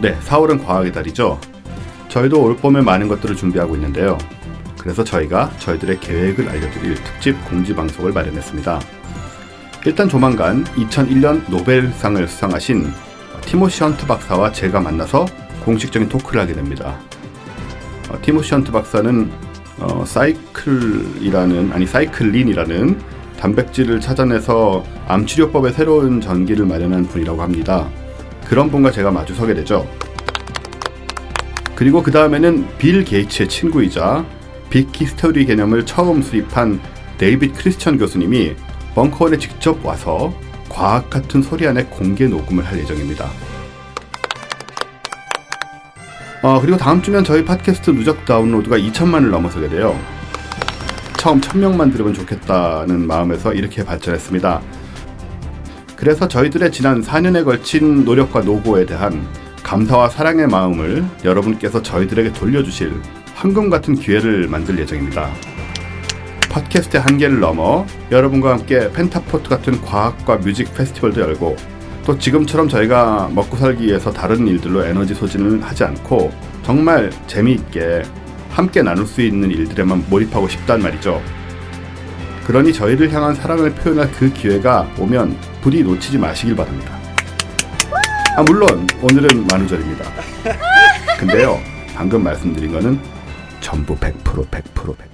네, 4월은 과학의 달이죠. 저희도 올 봄에 많은 것들을 준비하고 있는데요. 그래서 저희가 저희들의 계획을 알려드릴 특집 공지 방송을 마련했습니다. 일단 조만간 2001년 노벨상을 수상하신 티모시 헌트 박사와 제가 만나서 공식적인 토크를 하게 됩니다. 어, 티모시 헌트 박사는 어, 사이클이라는 아니 사이클린이라는 단백질을 찾아내서 암 치료법의 새로운 전기를 마련한 분이라고 합니다. 그런 분과 제가 마주서게 되죠. 그리고 그 다음에는 빌 게이츠의 친구이자 빅 히스토리 개념을 처음 수립한 데이빗 크리스천 교수님이 벙커원에 직접 와서 과학 같은 소리 안에 공개 녹음을 할 예정입니다. 어, 그리고 다음 주면 저희 팟캐스트 누적 다운로드가 2천만을 넘어서게 돼요. 처음 1000명만 들으면 좋겠다는 마음에서 이렇게 발전했습니다. 그래서 저희들의 지난 4년에 걸친 노력과 노고에 대한 감사와 사랑의 마음을 여러분께서 저희들에게 돌려주실 황금 같은 기회를 만들 예정입니다. 팟캐스트의 한계를 넘어 여러분과 함께 펜타포트 같은 과학과 뮤직 페스티벌도 열고 또 지금처럼 저희가 먹고 살기 위해서 다른 일들로 에너지 소진을 하지 않고 정말 재미있게 함께 나눌 수 있는 일들에만 몰입하고 싶단 말이죠. 그러니 저희를 향한 사랑을 표현할 그 기회가 오면 부디 놓치지 마시길 바랍니다. 아, 물론 오늘은 만우절입니다. 근데요, 방금 말씀드린 거는 전부 100% 100% 100%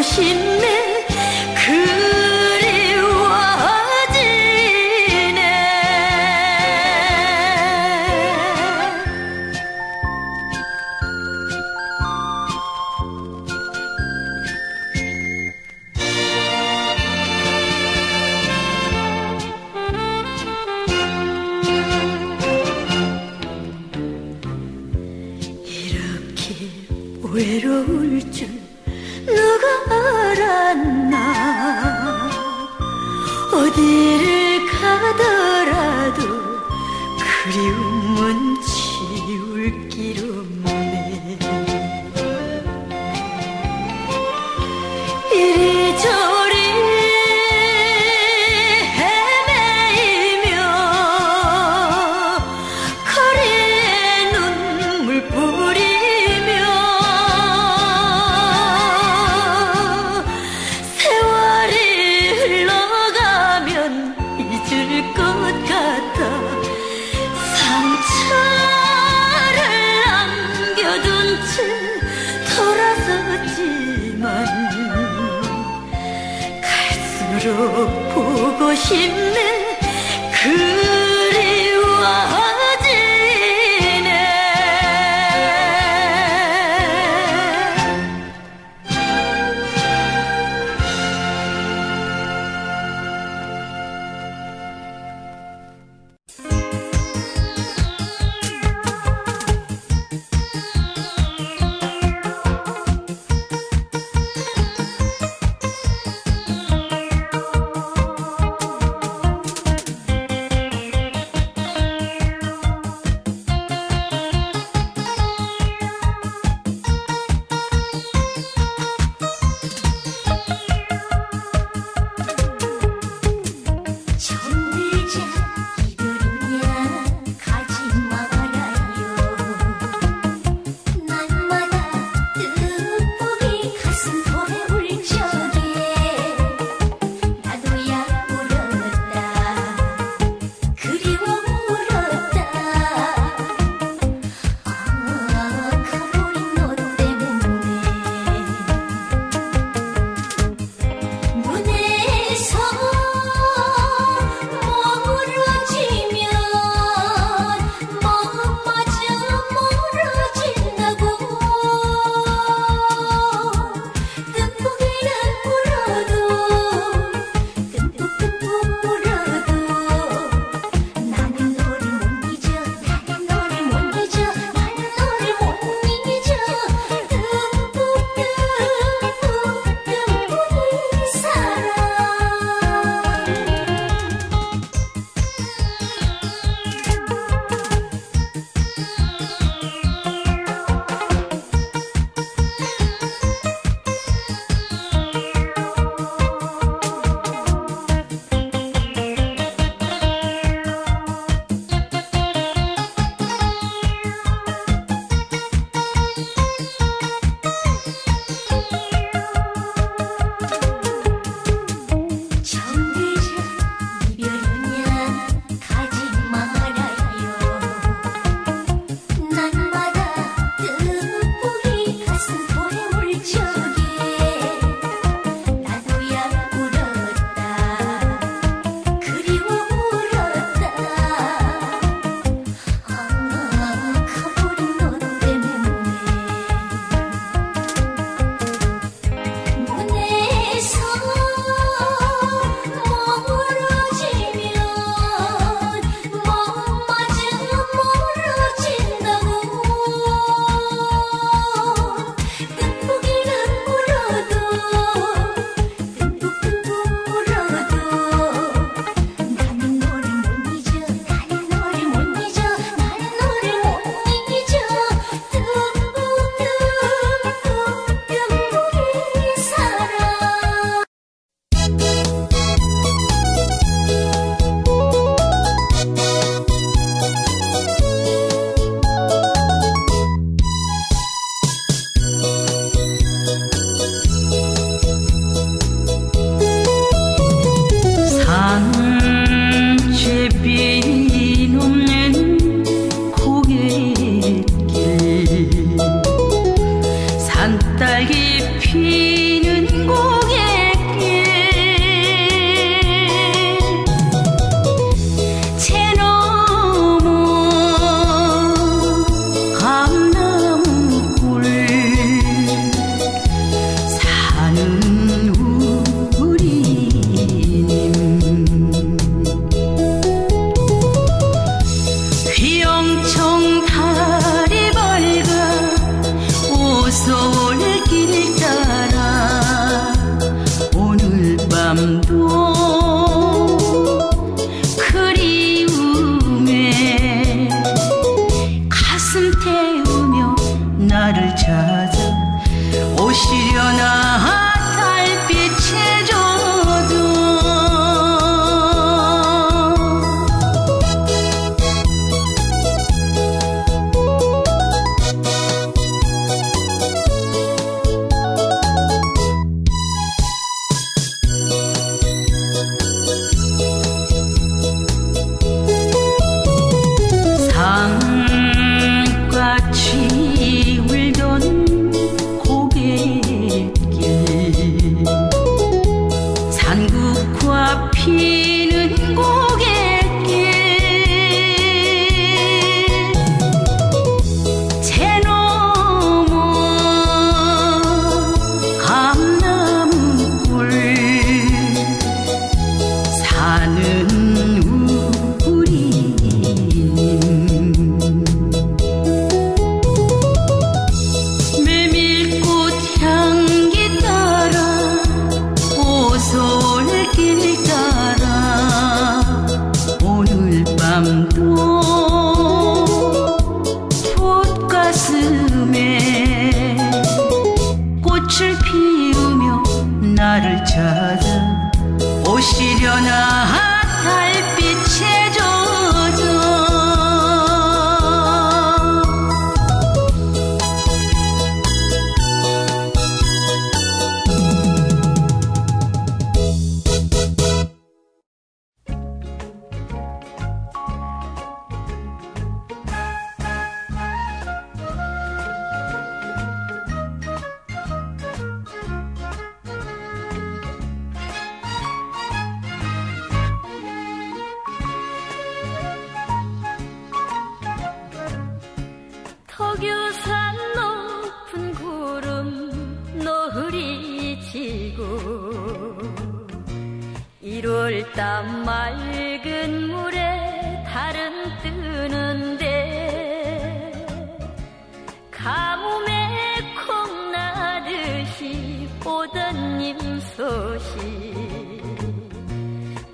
도심에 그리워지네. 이렇게 외로울 줄 이를 가더라도 그리운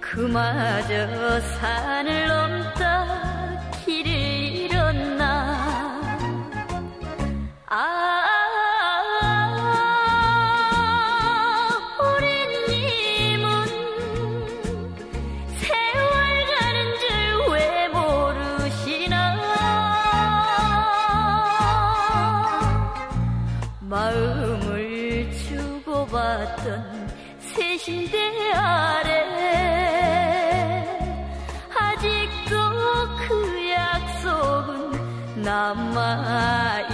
그마저 산을 넘다 주고받던 세신대 아래 남아있는데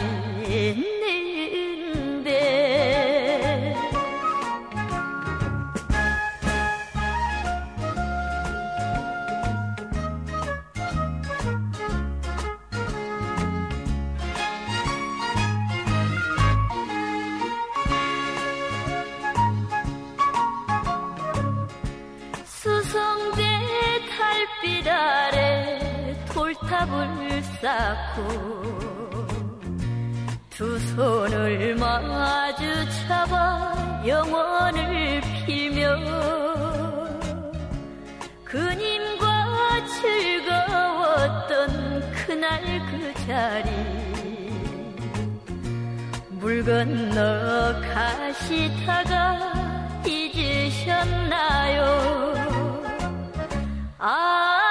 돌탑을 쌓고 두 손을 마주 잡아 영원을 빌며 그님과 즐거웠던 그날 그 자리. 물 건너 가시다가 잊으셨나요? 아